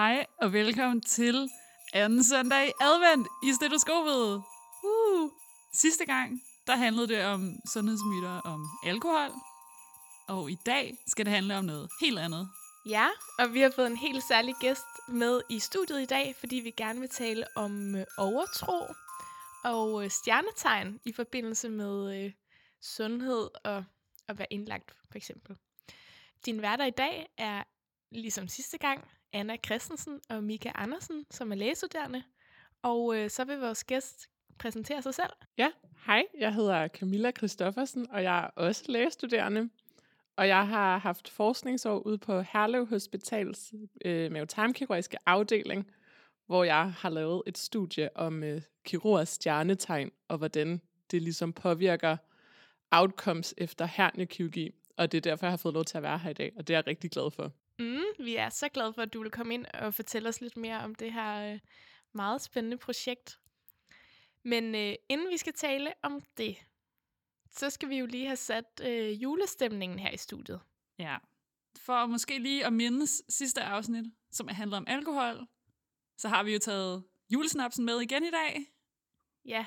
Hej og velkommen til anden søndag i advent i stetoskopet. Uh. Sidste gang, der handlede det om sundhedsmyter om alkohol. Og i dag skal det handle om noget helt andet. Ja, og vi har fået en helt særlig gæst med i studiet i dag, fordi vi gerne vil tale om øh, overtro og øh, stjernetegn i forbindelse med øh, sundhed og at være indlagt, for eksempel. Din hverdag i dag er, ligesom sidste gang, Anna Christensen og Mika Andersen, som er lægestuderende. Og øh, så vil vores gæst præsentere sig selv. Ja, hej, jeg hedder Camilla Christoffersen, og jeg er også lægestuderende. Og jeg har haft forskningsår ude på Herlev Hospitals øh, mavetarmkirurgiske afdeling, hvor jeg har lavet et studie om øh, kirurgers stjernetegn, og hvordan det ligesom påvirker outcomes efter herniekirurgi. Og det er derfor, jeg har fået lov til at være her i dag, og det er jeg rigtig glad for. Mm, vi er så glade for, at du vil komme ind og fortælle os lidt mere om det her øh, meget spændende projekt. Men øh, inden vi skal tale om det, så skal vi jo lige have sat øh, julestemningen her i studiet. Ja. For måske lige at mindes sidste afsnit, som handler om alkohol, så har vi jo taget julesnapsen med igen i dag, Ja,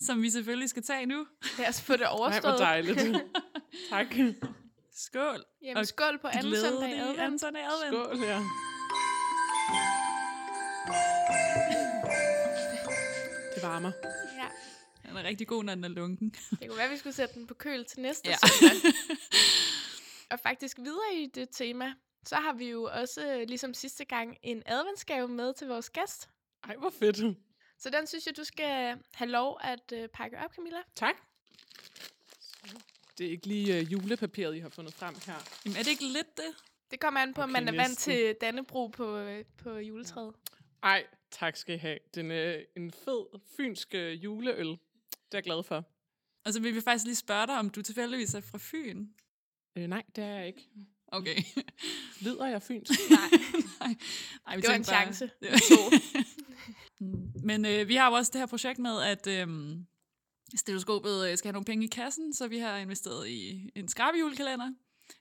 som vi selvfølgelig skal tage nu. lad os få det Nej, hvor overstået. dejligt. tak. Skål! Jamen, Og skål på anden søndag i Glædelig anden advent. søndag advent. Skål, ja. Det varmer. Ja, Den er rigtig god, når den er lunken. det kunne være, at vi skulle sætte den på køl til næste Ja. søndag. Og faktisk videre i det tema, så har vi jo også, øh, ligesom sidste gang, en adventsgave med til vores gæst. Ej, hvor fedt. Så den synes jeg, du skal have lov at øh, pakke op, Camilla. Tak. Det er ikke lige øh, julepapiret, I har fundet frem her. Jamen, er det ikke lidt det? Det kommer an på, om Okay, man er vant næsten. til Dannebro på, øh, på juletræet. Ej, tak skal I have. Den er en fed fynsk øh, juleøl. Det er jeg glad for. Og så vil vi faktisk lige spørge dig, om du tilfældigvis er fra Fyn. Øh, nej, det er jeg ikke. Okay. Lyder jeg fynsk? Nej, nej, nej, vi det var en bare- chance. Det var- Mm. Men øh, vi har jo også det her projekt med, at øh, stetoskopet øh, skal have nogle penge i kassen, så vi har investeret i en skrabejulekalender.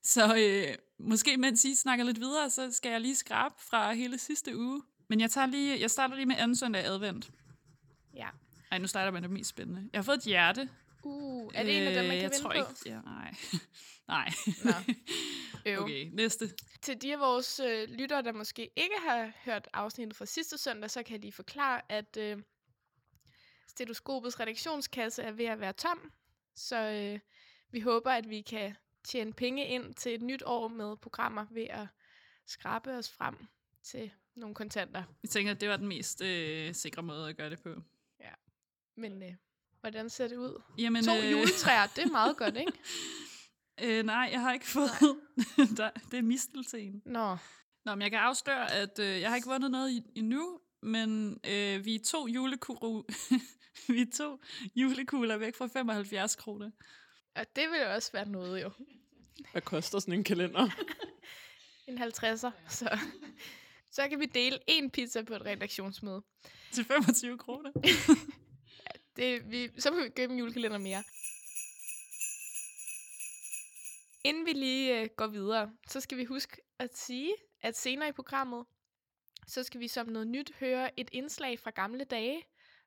Så øh, måske mens I snakker lidt videre, så skal jeg lige skrabe fra hele sidste uge. Men jeg, tager lige, jeg starter lige med anden søndag advent. Ja. Ej, nu starter med det mest spændende. Jeg har fået et hjerte. Uh, er det en af dem, man Øh, kan jeg vinde tror på? Ikke, ja, nej. nej. Nå. Øv. okay, næste. Til de af vores øh, lyttere, der måske ikke har hørt afsnittet fra sidste søndag, så kan jeg lige forklare, at øh, stetoskopets redaktionskasse er ved at være tom. Så øh, vi håber, at vi kan tjene penge ind til et nyt år med programmer ved at skrabe os frem til nogle kontanter. Jeg tænker, at det var den mest øh, sikre måde at gøre det på. Men øh, hvordan ser det ud? Jamen, To juletræer, det er meget godt, ikke? Øh, nej, jeg har ikke fået... Det er mistelten. Nå, Nå, men jeg kan afsløre, at øh, jeg har ikke vundet noget endnu, men øh, vi er to julekugler... vi er to julekugler væk fra 75 kroner. og det vil jo også være noget jo. Hvad koster sådan en kalender? En 50'er, så, så kan vi dele en pizza på et redaktionsmøde. Til 25 kroner. Det, vi, så må vi købe en julekalender mere. Inden vi lige øh, går videre, så skal vi huske at sige, at senere i programmet, så skal vi som noget nyt høre et indslag fra gamle dage,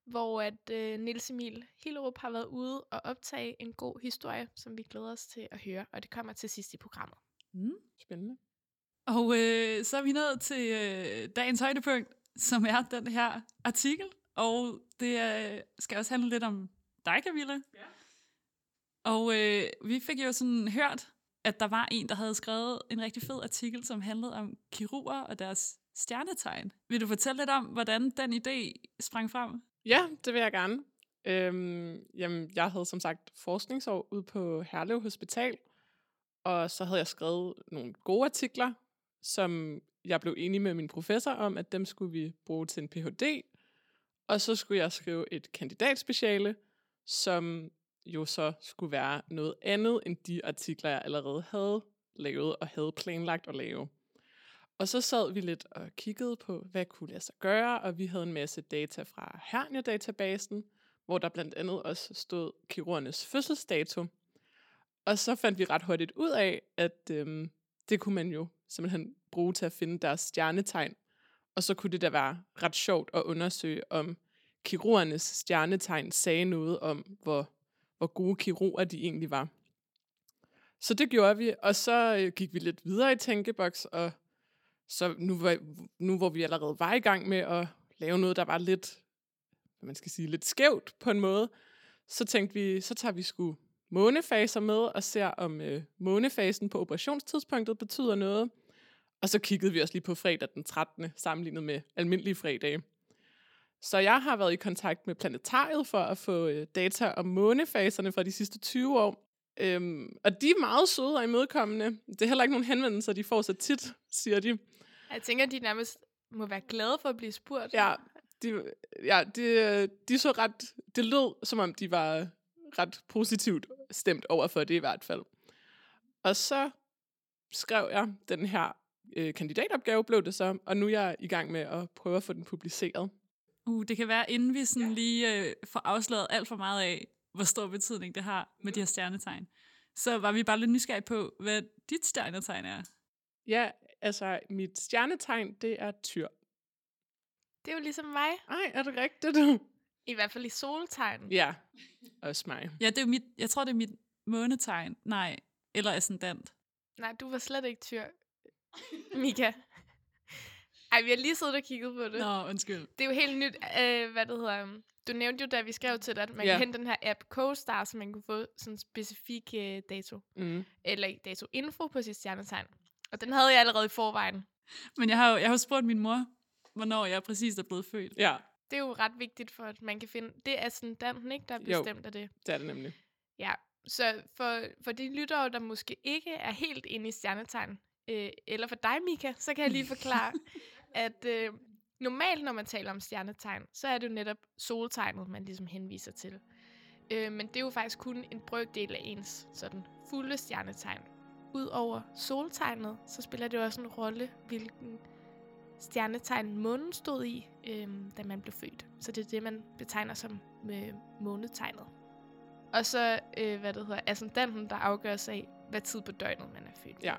hvor at øh, Niels Emil Hillerup har været ude og optage en god historie, som vi glæder os til at høre, og det kommer til sidst i programmet. Mm. Spændende. Og øh, så er vi nået til øh, dagens højdepunkt, som er den her artikel. Og det øh, skal også handle lidt om dig, Camilla. Ja. Og øh, vi fik jo sådan hørt, at der var en, der havde skrevet en rigtig fed artikel, som handlede om kirurger og deres stjernetegn. Vil du fortælle lidt om, hvordan den idé sprang frem? Ja, det vil jeg gerne. Øhm, jamen, jeg havde som sagt forskningsår ude på Herlev Hospital, og så havde jeg skrevet nogle gode artikler, som jeg blev enig med min professor om, at dem skulle vi bruge til en Ph.D. Og så skulle jeg skrive et kandidatspeciale, som jo så skulle være noget andet end de artikler, jeg allerede havde lavet og havde planlagt at lave. Og så sad vi lidt og kiggede på, hvad kunne lade sig gøre, og vi havde en masse data fra Hernia-databasen, hvor der blandt andet også stod kirurgernes fødselsdato. Og så fandt vi ret hurtigt ud af, at øhm, det kunne man jo simpelthen bruge til at finde deres stjernetegn. Og så kunne det da være ret sjovt at undersøge, om kirurgernes stjernetegn sagde noget om, hvor, hvor gode kirurger de egentlig var. Så det gjorde vi, og så øh, gik vi lidt videre i Tænkeboks, og så nu, nu hvor vi allerede var i gang med at lave noget, der var lidt, hvad man skal sige, lidt skævt på en måde, så tænkte vi, så tager vi sgu månefaser med og ser, om øh, månefasen på operationstidspunktet betyder noget. Og så kiggede vi også lige på fredag den 13. sammenlignet med almindelige fredage. Så jeg har været i kontakt med planetariet for at få øh, data om månefaserne fra de sidste 20 år. Øhm, og de er meget søde og imødekommende. Det er heller ikke nogen henvendelser, de får så tit, siger de. Jeg tænker, de nærmest må være glade for at blive spurgt. Ja, de, ja de, de så ret... Det lød, som om de var ret positivt stemt over for det i hvert fald. Og så skrev jeg den her øh, kandidatopgave, blev det så, og nu er jeg i gang med at prøve at få den publiceret. Uh, det kan være, inden vi sådan ja. lige øh, får afsløret alt for meget af, hvor stor betydning det har med de her stjernetegn, så var vi bare lidt nysgerrige på, hvad dit stjernetegn er. Ja, altså mit stjernetegn, det er tyr. Det er jo ligesom mig. Ej, er det rigtigt? I hvert fald i soltegn. Ja, også mig. Ja, det er mit, jeg tror, det er mit månetegn. Nej, eller ascendant. Nej, du var slet ikke tyr, Mika. Ej, vi har lige siddet og kigget på det. Nå, undskyld. Det er jo helt nyt, øh, hvad det hedder. Du nævnte jo, da vi skrev til dig, at man Ja. kan hente den her app CoStar, så man kunne få sådan en specifik øh, dato. Mm. Eller dato info på sit stjernetegn. Og den havde jeg allerede i forvejen. Men jeg har jo jeg har jo spurgt min mor, hvornår jeg præcis er blevet født. Ja, Det er jo ret vigtigt for, at man kan finde... Det er ascendanten, ikke, der er Jo. bestemt af det. det er det nemlig. Ja, så for, for de lyttere, der måske ikke er helt inde i stjernetegn, øh, eller for dig, Mika, så kan jeg lige forklare, at øh, normalt, når man taler om stjernetegn, så er det jo netop soltegnet, man ligesom henviser til. Øh, men det er jo faktisk kun en brøkdel af ens sådan fulde stjernetegn. Udover soltegnet, så spiller det også en rolle, hvilken stjernetegn månen stod i, øh, da man blev født. Så det er det, man betegner som øh, månetegnet. Og så, øh, hvad det hedder, ascendanten, der afgøres af, hvad tid på døgnet man er født. Ja.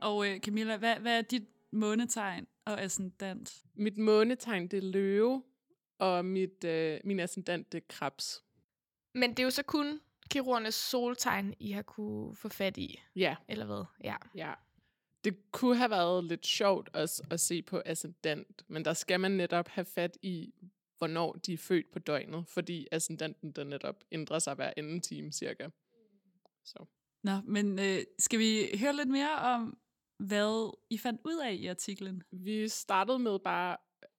Og øh, Camilla, hvad, hvad er dit månetegn og ascendant? Mit månetegn, det er løve, og mit, øh, min ascendant, det er krebs. Men det er jo så kun kirurgernes soltegn, I har kunne få fat i, Ja, eller hvad? Ja. ja. Det kunne have været lidt sjovt også at se på ascendant, men der skal man netop have fat i, hvornår de er født på døgnet, fordi ascendanten der netop ændrer sig hver anden time cirka. Så. Nå, men øh, skal vi høre lidt mere om, hvad I fandt ud af i artiklen? Vi startede med bare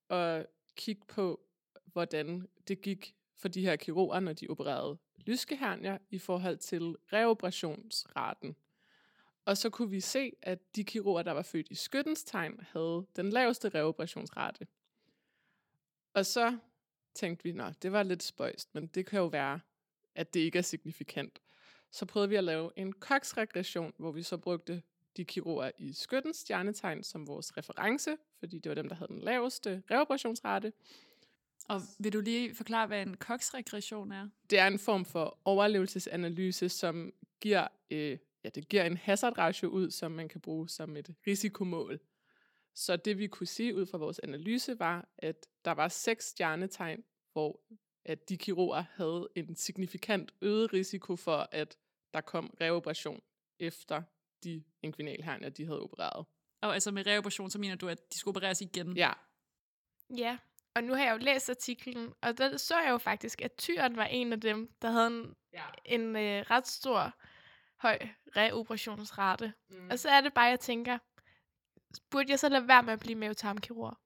at kigge på, hvordan det gik for de her kirurger, når de opererede lyskehernier i forhold til reoperationsraten. Og så kunne vi se, at de kirurger, der var født i skyttens tegn, havde den laveste reoperationsrate. Og så tænkte vi, at det var lidt spøjst, men det kan jo være, at det ikke er signifikant. Så prøvede vi at lave en Cox-regression, hvor vi så brugte de kirurger i skyttens stjernetegn som vores reference, fordi det var dem, der havde den laveste reoperationsrate. Og vil du lige forklare, hvad en Cox-regression er? Det er en form for overlevelsesanalyse, som giver, øh, ja, det giver en hazard ratio ud, som man kan bruge som et risikomål. Så det vi kunne sige ud fra vores analyse var, at der var seks stjernetegn, hvor at de kirurger havde en signifikant øget risiko for, at der kom reoperation efter de inguinalhernier, de havde opereret. Og altså med reoperation, så mener du, at de skulle opereres igen? Ja, Ja, og nu har jeg jo læst artiklen, og der så jeg jo faktisk, at tyren var en af dem, der havde en, Ja. en øh, ret stor, høj reoperationsrate. Mm. Og så er det bare, jeg tænker, burde jeg så lade være med at blive mavetarmkirurg?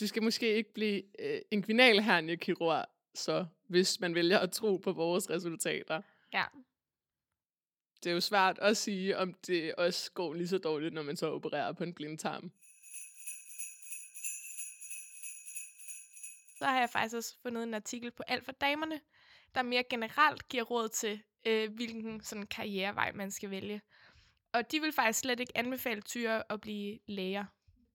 du skal måske ikke blive øh, inguinalherniekirurg, så hvis man vælger at tro på vores resultater. Ja. Det er jo svært at sige, om det også går lige så dårligt, når man så opererer på en blindtarm. Så har jeg faktisk også fundet en artikel på Alt for Damerne, der mere generelt giver råd til, øh, hvilken sådan karrierevej man skal vælge. Og de vil faktisk slet ikke anbefale tyre at blive læger.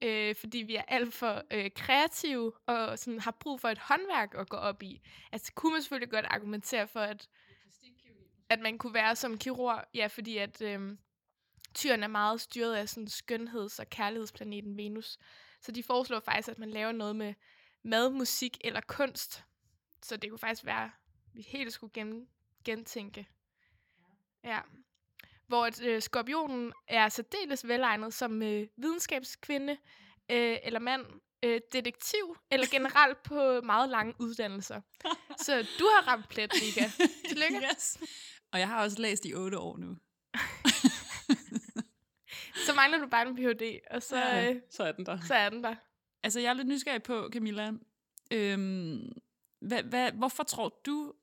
Øh, fordi vi er alt for øh, kreative og sådan, har brug for et håndværk at gå op i. Altså kunne man selvfølgelig godt argumentere for, at, at man kunne være som kirurg, ja, fordi at, øh, tyren er meget styret af sådan skønheds- og kærlighedsplaneten Venus. Så de foreslår faktisk, at man laver noget med mad, musik eller kunst. Så det kunne faktisk være, at vi helt skulle gen- gentænke. Ja. Hvor et, øh, skorpionen er særdeles velegnet som øh, videnskabskvinde øh, eller mand, øh, detektiv eller generelt på meget lange uddannelser. Så du har ramt plet, Mika. Tillykke. yes. Og jeg har også læst i otte år nu. Så mangler du bare en Ph.D., og så, Ja. øh, Så er den der. så er den der. Altså, jeg er lidt nysgerrig på, Camilla. Øhm, hvad, hvad, hvorfor tror du,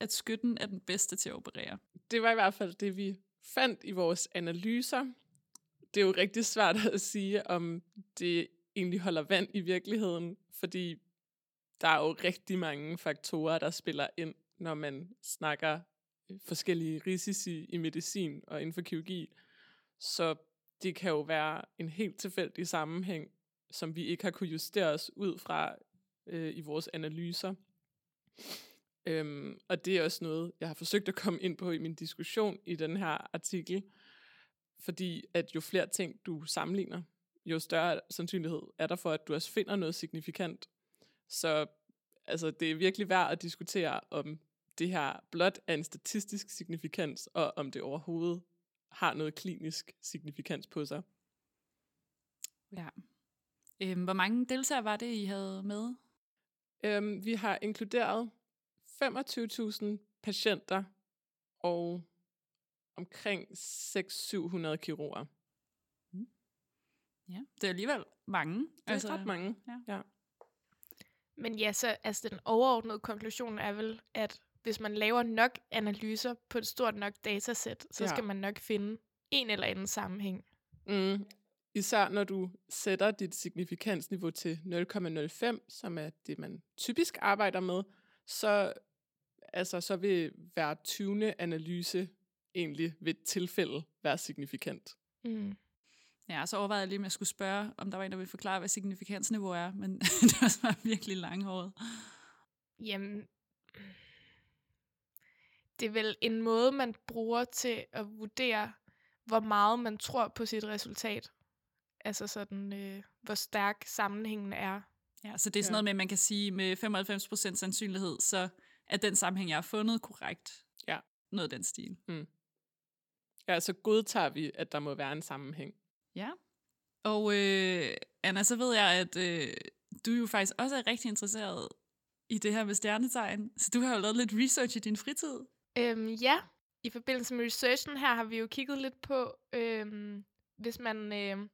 at skytten er den bedste til at operere? Det var i hvert fald det, vi fandt i vores analyser. Det er jo rigtig svært at sige, om det egentlig holder vand i virkeligheden, fordi der er jo rigtig mange faktorer, der spiller ind, når man snakker øh, forskellige risici i medicin og inden for kirurgi. Så det kan jo være en helt tilfældig sammenhæng, som vi ikke har kunne justere os ud fra øh, i vores analyser. Øhm, og det er også noget, jeg har forsøgt at komme ind på i min diskussion i den her artikel, fordi at jo flere ting du sammenligner, jo større sandsynlighed er der for, at du også finder noget signifikant. Så altså, det er virkelig værd at diskutere, om det her blot er en statistisk signifikans, og om det overhovedet har noget klinisk signifikans på sig. Ja. Øhm, hvor mange deltagere var det, I havde med? Øhm, vi har inkluderet 25.000 patienter og omkring 600-700 kirurger. Ja, det er alligevel mange. Det er altså, ret mange. ja. ja. Men ja, så altså, den overordnede konklusion er vel, at hvis man laver nok analyser på et stort nok datasæt, så Ja. skal man nok finde en eller anden sammenhæng. Mm. Især når du sætter dit signifikansniveau til 0,05, som er det, man typisk arbejder med, så, altså, så vil hver 20. analyse egentlig ved et tilfælde være signifikant. Mm. Ja, så overvejede jeg lige, om jeg skulle spørge, om der var en, der ville forklare, hvad signifikansniveau er, men det var så virkelig langhåret. Jamen, det er vel en måde, man bruger til at vurdere, hvor meget man tror på sit resultat. Altså sådan, øh, hvor stærk sammenhængen er. Ja, så det er sådan Ja. noget med, at man kan sige, med 95% sandsynlighed, så er den sammenhæng, jeg har fundet, korrekt. Ja. Noget af den stil. Ja, så godtager vi, at der må være en sammenhæng. Ja. Og øh, Anna, så ved jeg, at øh, du jo faktisk også er rigtig interesseret i det her med stjernetegn. Så du har jo lavet lidt research i din fritid. Øhm, ja, i forbindelse med researchen her har vi jo kigget lidt på, øhm, hvis man øh,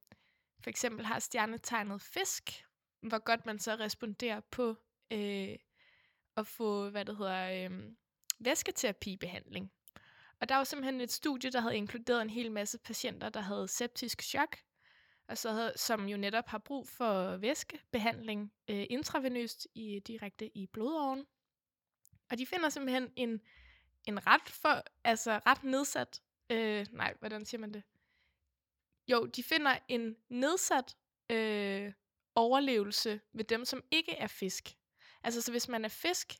for eksempel har stjernetegnet fisk, hvor godt man så responderer på øh, at få, hvad det hedder, øh, væsketerapibehandling. Og der var simpelthen et studie, der havde inkluderet en hel masse patienter, der havde septisk chok, og så havde, som jo netop har brug for væskebehandling øh, intravenøst i, direkte i blodåren. Og de finder simpelthen en en ret for, altså ret nedsat, øh, nej, hvordan siger man det? Jo, de finder en nedsat øh, overlevelse ved dem, som ikke er fisk. Altså, så hvis man er fisk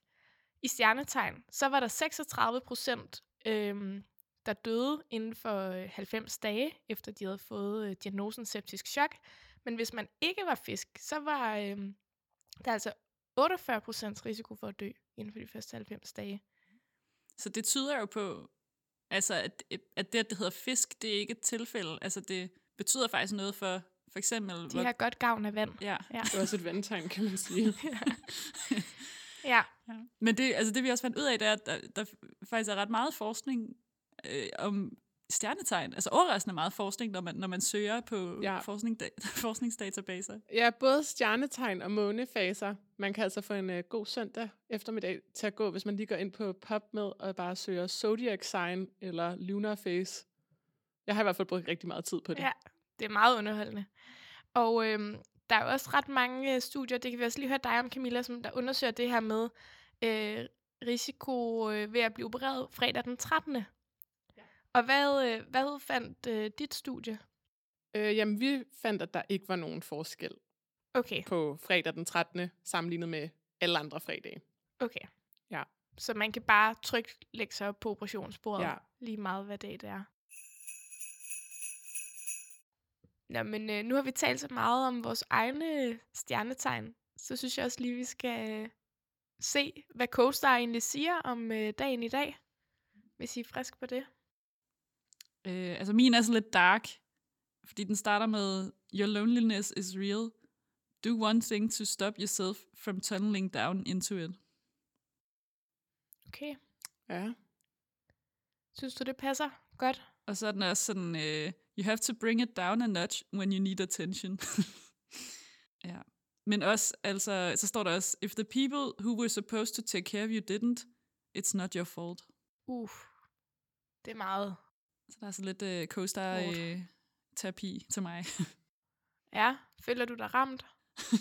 i stjernetegn, så var der 36 procent, øh, der døde inden for øh, 90 dage, efter de havde fået øh, diagnosen septisk chok. Men hvis man ikke var fisk, så var øh, der altså 48 procents risiko for at dø inden for de første 90 dage. Så det tyder jo på, altså, at, at det, at det hedder fisk, det er ikke et tilfælde. Altså, det betyder faktisk noget for, for eksempel... De har godt gavn af vand. Ja, Ja. Det er også et vandtegn, kan man sige. ja. Ja. Men det, altså det vi også fandt ud af, det er, at der, der faktisk er ret meget forskning øh, om stjernetegn. Altså overraskende meget forskning, når man, når man søger på Ja. forskning, forskningsdatabaser. Ja, både stjernetegn og månefaser. Man kan altså få en uh, god søndag eftermiddag til at gå, hvis man lige går ind på PubMed og bare søger Zodiac Sign eller Lunar Phase. Jeg har i hvert fald brugt rigtig meget tid på det. Ja. Det er meget underholdende. Og øhm, der er jo også ret mange øh, studier, det kan vi også lige høre dig om, Camilla, som der undersøger det her med øh, risiko øh, ved at blive opereret fredag den 13. Ja. Og hvad, øh, hvad fandt øh, dit studie? Øh, jamen, vi fandt, at der ikke var nogen forskel Okay, på fredag den 13. sammenlignet med alle andre fredage. okay. Ja. Så man kan bare trygt lægge sig op på operationsbordet, Ja. lige meget hvad dag det er. Ja. Okay. Og så Nå, men øh, nu har vi talt så meget om vores egne stjernetegn, så synes jeg også lige, vi skal øh, se, hvad CoStar egentlig siger om øh, dagen i dag, hvis I er frisk på det. Øh, altså min er så lidt dark, fordi den starter med, Your loneliness is real. Do one thing to stop yourself from tunneling down into it. Okay. Ja. Synes du, det passer godt? Og så er den også sådan, uh, you have to bring it down a notch when you need attention. ja. Men også, altså, så står der også, if the people who were supposed to take care of you didn't, it's not your fault. Uff. Det er meget. Så der er så lidt uh, co-star-terapi til mig. Ja, føler du dig ramt?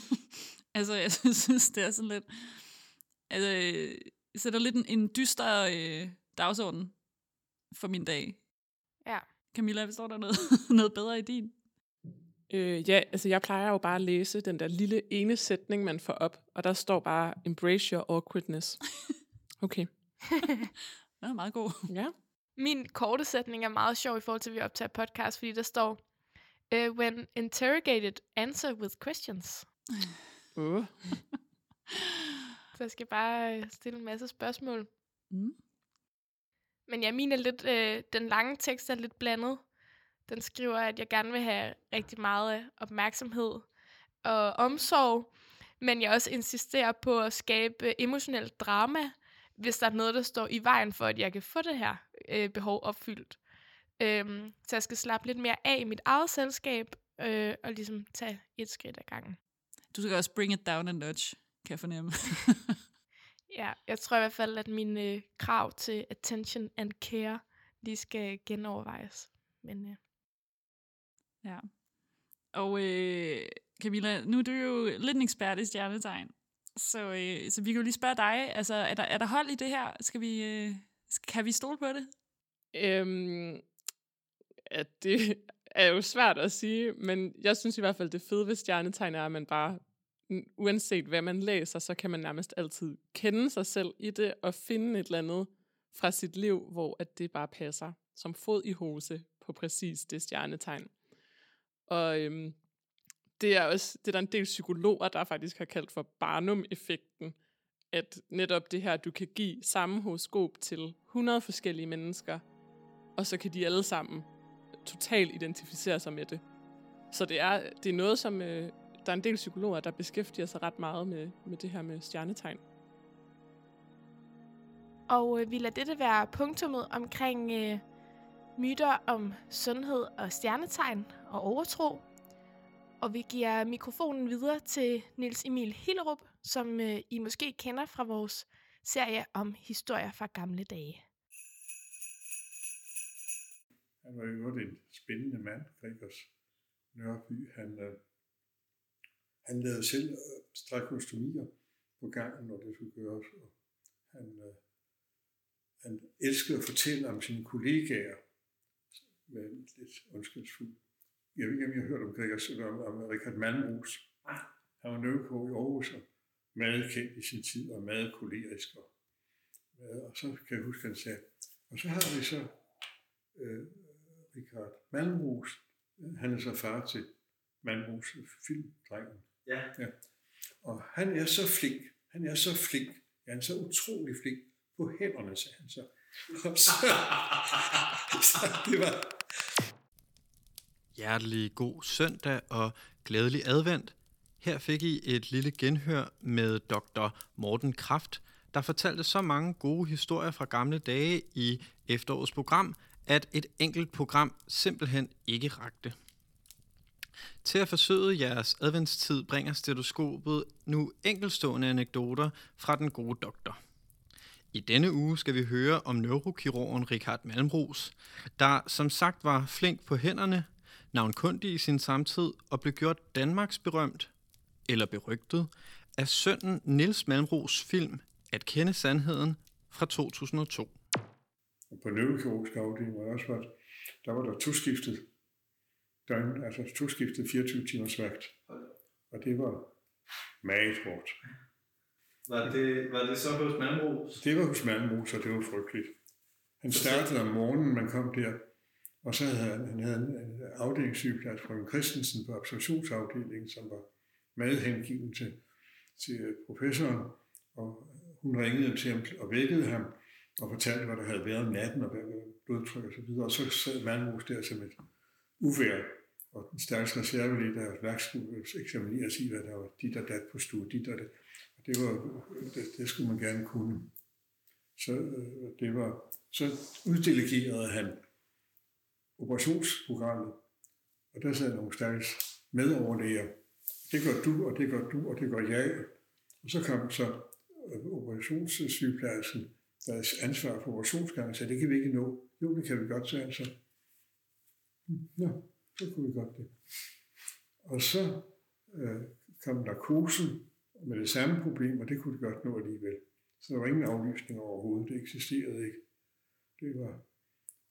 altså, jeg synes, det er sådan lidt... Altså, jeg sætter lidt en, en dyster øh, dagsorden for min dag. Ja. Camilla, hvis der noget, noget bedre i din? Øh, ja, altså jeg plejer jo bare at læse den der lille ene sætning, man får op, og der står bare, embrace your awkwardness. Okay. Den er meget god. Ja. Min korte sætning er meget sjov i forhold til, at vi optager podcast, fordi der står, uh, when interrogated, answer with questions. Uh. Så jeg skal bare øh, stille en masse spørgsmål. Mm. Men jeg mener lidt, øh, den lange tekst er lidt blandet. Den skriver, at jeg gerne vil have rigtig meget opmærksomhed og omsorg, men jeg også insisterer på at skabe emotionelt drama, hvis der er noget, der står i vejen for, at jeg kan få det her øh, behov opfyldt. Øhm, så jeg skal slappe lidt mere af i mit eget selskab, øh, og ligesom tage et skridt ad gangen. Du skal også bring it down a notch, kan jeg fornemme. Ja, jeg tror i hvert fald, at mine øh, krav til attention and care lige skal genovervejes. Men øh, ja. Og øh, Camilla, nu er du jo lidt en ekspert i stjernetegn. Så, øh, så vi kan jo lige spørge dig, altså er der, er der hold i det her? Skal vi, øh, kan vi stole på det? Øhm, ja, det er jo svært at sige, men jeg synes i hvert fald, det fede ved stjernetegn er, at man bare, uanset hvad man læser, så kan man nærmest altid kende sig selv i det, og finde et eller andet fra sit liv, hvor at det bare passer som fod i hose på præcis det stjernetegn. Og øhm, det er også, det er der en del psykologer, der faktisk har kaldt for Barnum-effekten, at netop det her, du kan give samme horoskop til 100 forskellige mennesker, og så kan de alle sammen totalt identificere sig med det. Så det er, det er noget, som øh, der er en del psykologer, der beskæftiger sig ret meget med, med det her med stjernetegn. Og øh, vi lader dette være punktummet omkring øh, myter om sundhed og stjernetegn og overtro. Og vi giver mikrofonen videre til Nils Emil Hillerup, som øh, I måske kender fra vores serie om historier fra gamle dage. Han var jo en spændende mand, Gregers Nørby. Han, øh, han lavede selv øh, strækostomier på gangen, når det skulle gøres. Og han, øh, han elskede at fortælle om sine kollegaer med lidt ondskabsfuld. Jeg ved ikke, om I har hørt om Gregers, om, om Richard Malmros. Han var nødko i Aarhus og meget kendt i sin tid og meget kolerisk. Og, og så kan jeg huske, at han sagde, og så har vi så øh, Richard Malmros. Han er så far til Malmros filmdrengen. Ja. ja. Og han er så flink. Han er så flink. Ja, han er så utrolig flink på hænderne, sagde han så. Og så, så det var... Hjertelig god søndag og glædelig advent. Her fik I et lille genhør med dr. Morten Kraft, der fortalte så mange gode historier fra gamle dage i efterårets program, at et enkelt program simpelthen ikke rakte. Til at forsøge jeres adventstid bringer stetoskopet nu enkelstående anekdoter fra den gode doktor. I denne uge skal vi høre om neurokirurgen Richard Malmros, der som sagt var flink på hænderne, navnkundig i sin samtid og blev gjort Danmarks berømt, eller berygtet, af sønnen Nils Malmros film At kende sandheden fra 2002. På neurokirurgisk afdeling var jeg også var, der var der toskiftet døgn, altså toskiftet 24 timers vagt. Og det var meget hårdt. Var det, var det så hos Malmros? Det var hos Malmros, og det var frygteligt. Han startede om morgenen, man kom der Og så havde han, han havde en, afdelingssygeplejerske fra Christensen på observationsafdelingen, som var meget hengiven til, til professoren, og hun ringede til ham og vækkede ham, og fortalte, hvad der havde været om natten, og blodtryk og så videre. Og så sad Malmos der som et uvær, og den stærkeste reservelæge, der værk skulle eksamineres i, hvad der var dit og dat på stue, dit og det. Og det, var, det, det skulle man gerne kunne. Så, øh, det var, så uddelegerede han operationsprogrammet, og der sad nogle stærke medoverlæger. Det gør du, og det gør du, og det gør jeg. Og så kom så øh, operationssygeplejersken, der er ansvar for operationsgangen, så det kan vi ikke nå. Jo, det kan vi godt, sagde han så. Ja, så kunne vi godt det. Og så øh, kom narkosen med det samme problem, og det kunne de godt nå alligevel. Så der var ingen aflysning overhovedet, det eksisterede ikke. Det var,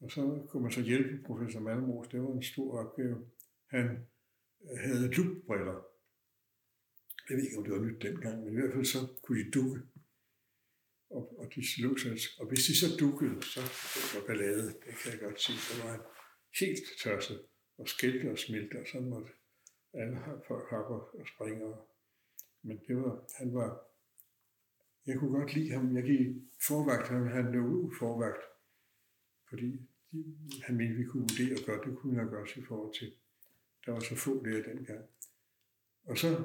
og så kunne man så hjælpe professor Malmros, det var en stor opgave. Han øh, havde dukbriller. Jeg ved ikke, om det var nyt dengang, men i hvert fald så kunne de dukke. Og, og de slog sig. Og hvis de så dukkede, så var ballade. Det kan jeg godt sige. Så var han helt tørset og skilte og smelte, og sådan måtte alle folk hoppe og springe. Men det var, han var, jeg kunne godt lide ham. Jeg gik forvagt, han, han lå forvagt, fordi de, han mente, vi kunne vurdere godt. Det kunne jeg også i forhold til, der var så få der dengang. Og så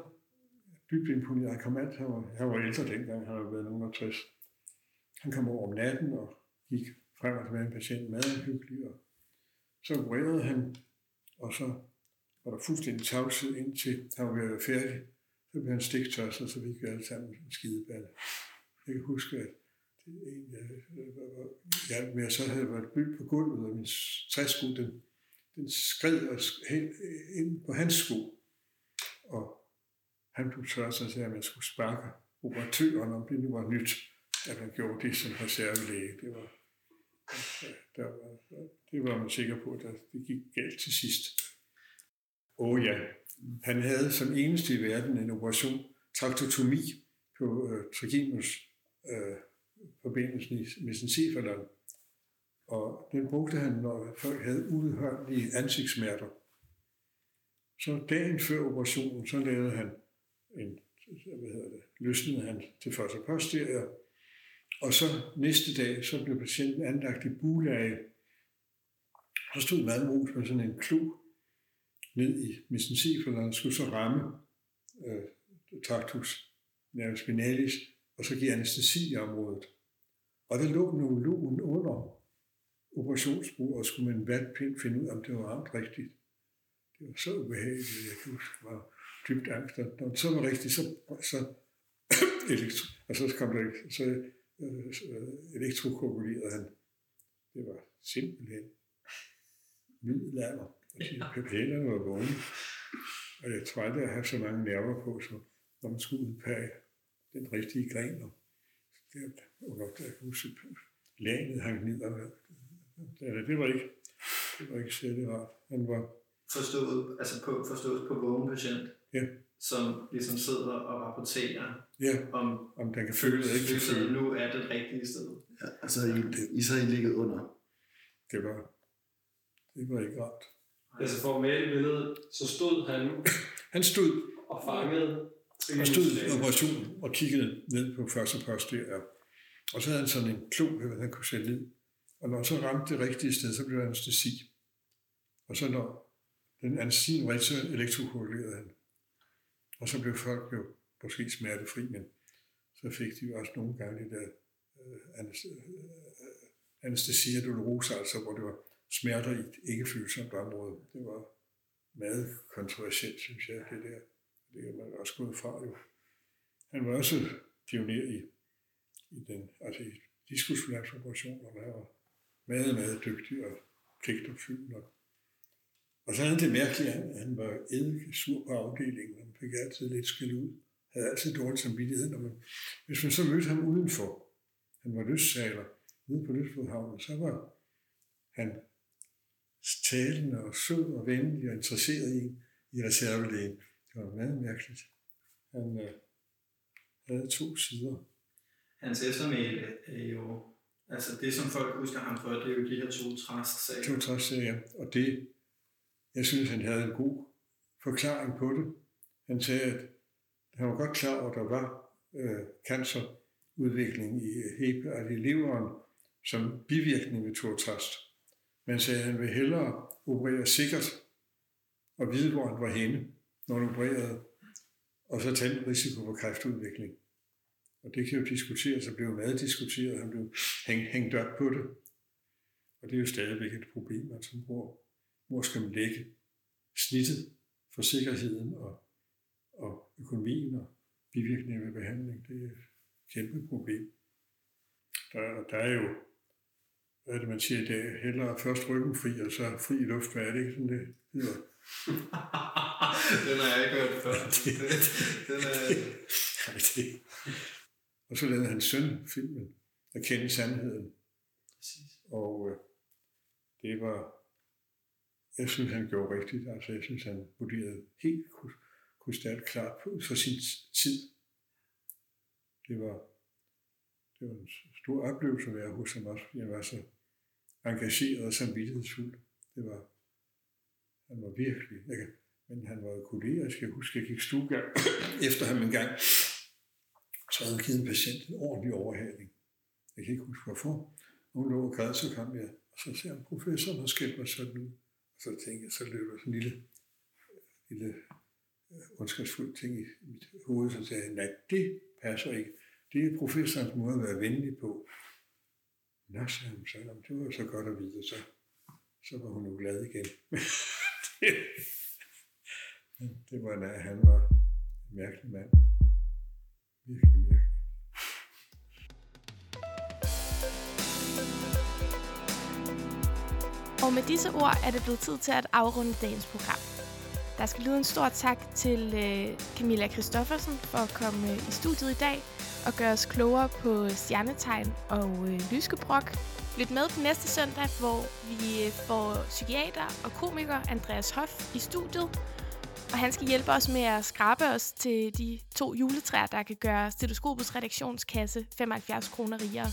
dybt imponeret, han kom alt, han var, han var ældre dengang, han havde været nogen 60. Han kom over om natten og gik frem og tilbage en patient, meget hyggelig, og så opererede han, og så var der fuldstændig tavshed indtil han var ved at være færdig. Så blev han stiktørset, så vi alle sammen en skideballe. Jeg kan huske, at det en, jeg, jeg så havde været byg på gulvet, og min træsko, den, den skred og hen, øh, ind på hans sko. Og han blev tørt så sagde, at man skulle sparke operatøren, om det nu var nyt, at man gjorde det som reservelæge. Det var, der var, det var man sikker på, at det gik galt til sidst. Åh oh, ja, han havde som eneste i verden en operation, traktotomi på øh, trigemus øh, forbindelsen sin mesencefalon. Og den brugte han, når folk havde udhørlige ansigtssmerter. Så dagen før operationen, så lavede han en, hvad hedder det, løsnede han til første posterior, og så næste dag, så blev patienten anlagt i bulage. Så stod madmus med sådan en klo ned i mesencephalon og skulle så ramme øh, tractus nervus spinalis, og så give anestesi i området. Og der lå neurologen under operationsbordet, og skulle med en vatpind finde ud af, om det var ramt rigtigt. Det var så ubehageligt, jeg kan huske, var dybt angst. Og når det så var rigtigt, så, så, elektro, og så kom der så, øh, elektrokoagulerede han. Det var simpelthen middelalder. Og pæpillerne var vågne. Og jeg tror aldrig at have så mange nerver på, så når man skulle udpage den rigtige gren. Og det var nok, der kunne huske, laget hang ned. Og, det var ikke, det var ikke særlig rart. Han var forstået, altså på, forstået på vågen patient, ja. Som ligesom sidder og rapporterer ja. om, om den kan føle det ikke føle. nu er det rigtige sted. Ja, altså I, I så I ligget under. Det var, det var ikke rart. Altså for at male billedet, så stod han Han stod og fangede og stod i operationen og kiggede ned på første post der. Og så havde han sådan en klo, han kunne sætte ned. Og når han så ramte det rigtige sted, så blev der anestesi. Og så når den anestesien var så elektrokoagulerede han. Og så blev folk jo måske smertefri, men så fik de jo også nogle gange det der øh, øh anestesia øh, dolorosa, altså hvor det var smerter i et ikke følsomt område. Det var meget kontroversielt, synes jeg, det der. Det er man også gået fra jo. Han var også pioner i, i den, altså i og Han var meget, meget dygtig og pligtopfyldende. Og så havde han det mærkeligt, at han, han var eddike sur på afdelingen. Fik altid lidt skæld ud. Havde altid dårlig samvittighed. Når man, hvis man så mødte ham udenfor, han var lystsaler nede på Lystfodhavnen, så var han talende og sød og venlig og interesseret i, i reservelægen. Det var meget mærkeligt. Han øh, havde to sider. Hans eftermæle er jo Altså det, som folk husker ham for, det er jo de her to træsk-sager. To træserier. Og det, jeg synes, han havde en god forklaring på det. Han sagde, at han var godt klar over, at der var øh, cancerudvikling i øh, hepa, og i leveren, som bivirkning ved tortrast. Men sagde, at han ville hellere operere sikkert og vide, hvor han var henne, når han opererede, og så tage en risiko for kræftudvikling. Og det kan jo diskuteres, og blev meget diskuteret, han blev hæng, hængt op på det. Og det er jo stadigvæk et problem, altså hvor, hvor skal man lægge snittet for sikkerheden og økonomien og bivirkninger ved behandling. Det er et kæmpe problem. Der, der er jo, hvad er det, man siger i dag, hellere først ryggen fri, og så fri i luft, hvad er det ikke sådan, det hedder? den har jeg ikke hørt før. Den, den er... Nej, det. Og så lavede hans søn filmen, at kende sandheden. Præcis. Og øh, det var, jeg synes, han gjorde rigtigt. Altså, jeg synes, han vurderede helt krystalklart på for sin tid. Det var, det var en stor oplevelse at være hos ham også, fordi han var så engageret og samvittighedsfuld. Det var, han var virkelig, jeg kan, men han var kollega, jeg huske, jeg gik stuegang efter ham en gang, så havde han givet en patient en ordentlig overhaling. Jeg kan ikke huske hvorfor. Hun lå og græd, så kom jeg, og så ser han, professoren har skældt mig sådan ud. Og så tænkte jeg, så løber sådan en lille, lille øh, ondskabsfuld ting i mit hoved, så sagde jeg, nej, det passer ikke. Det er professorens måde at være venlig på. Nå, sagde hun så, "Nå, det var så godt at vide, så, så var hun jo glad igen. det, det var, da han var en mærkelig mand. Virkelig mærkelig. Og med disse ord er det blevet tid til at afrunde dagens program. Der skal lyde en stor tak til øh, Camilla Christoffersen for at komme øh, i studiet i dag og gøre os klogere på stjernetegn og øh, lyskebrok. Lyt med på næste søndag, hvor vi øh, får psykiater og komiker Andreas Hoff i studiet. Og han skal hjælpe os med at skrabe os til de to juletræer, der kan gøre Stetoskopets redaktionskasse 75 kroner rigere.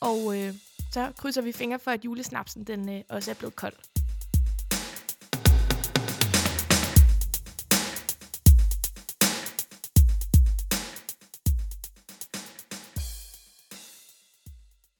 Og øh, så krydser vi fingre for, at julesnapsen den, øh, også er blevet kold.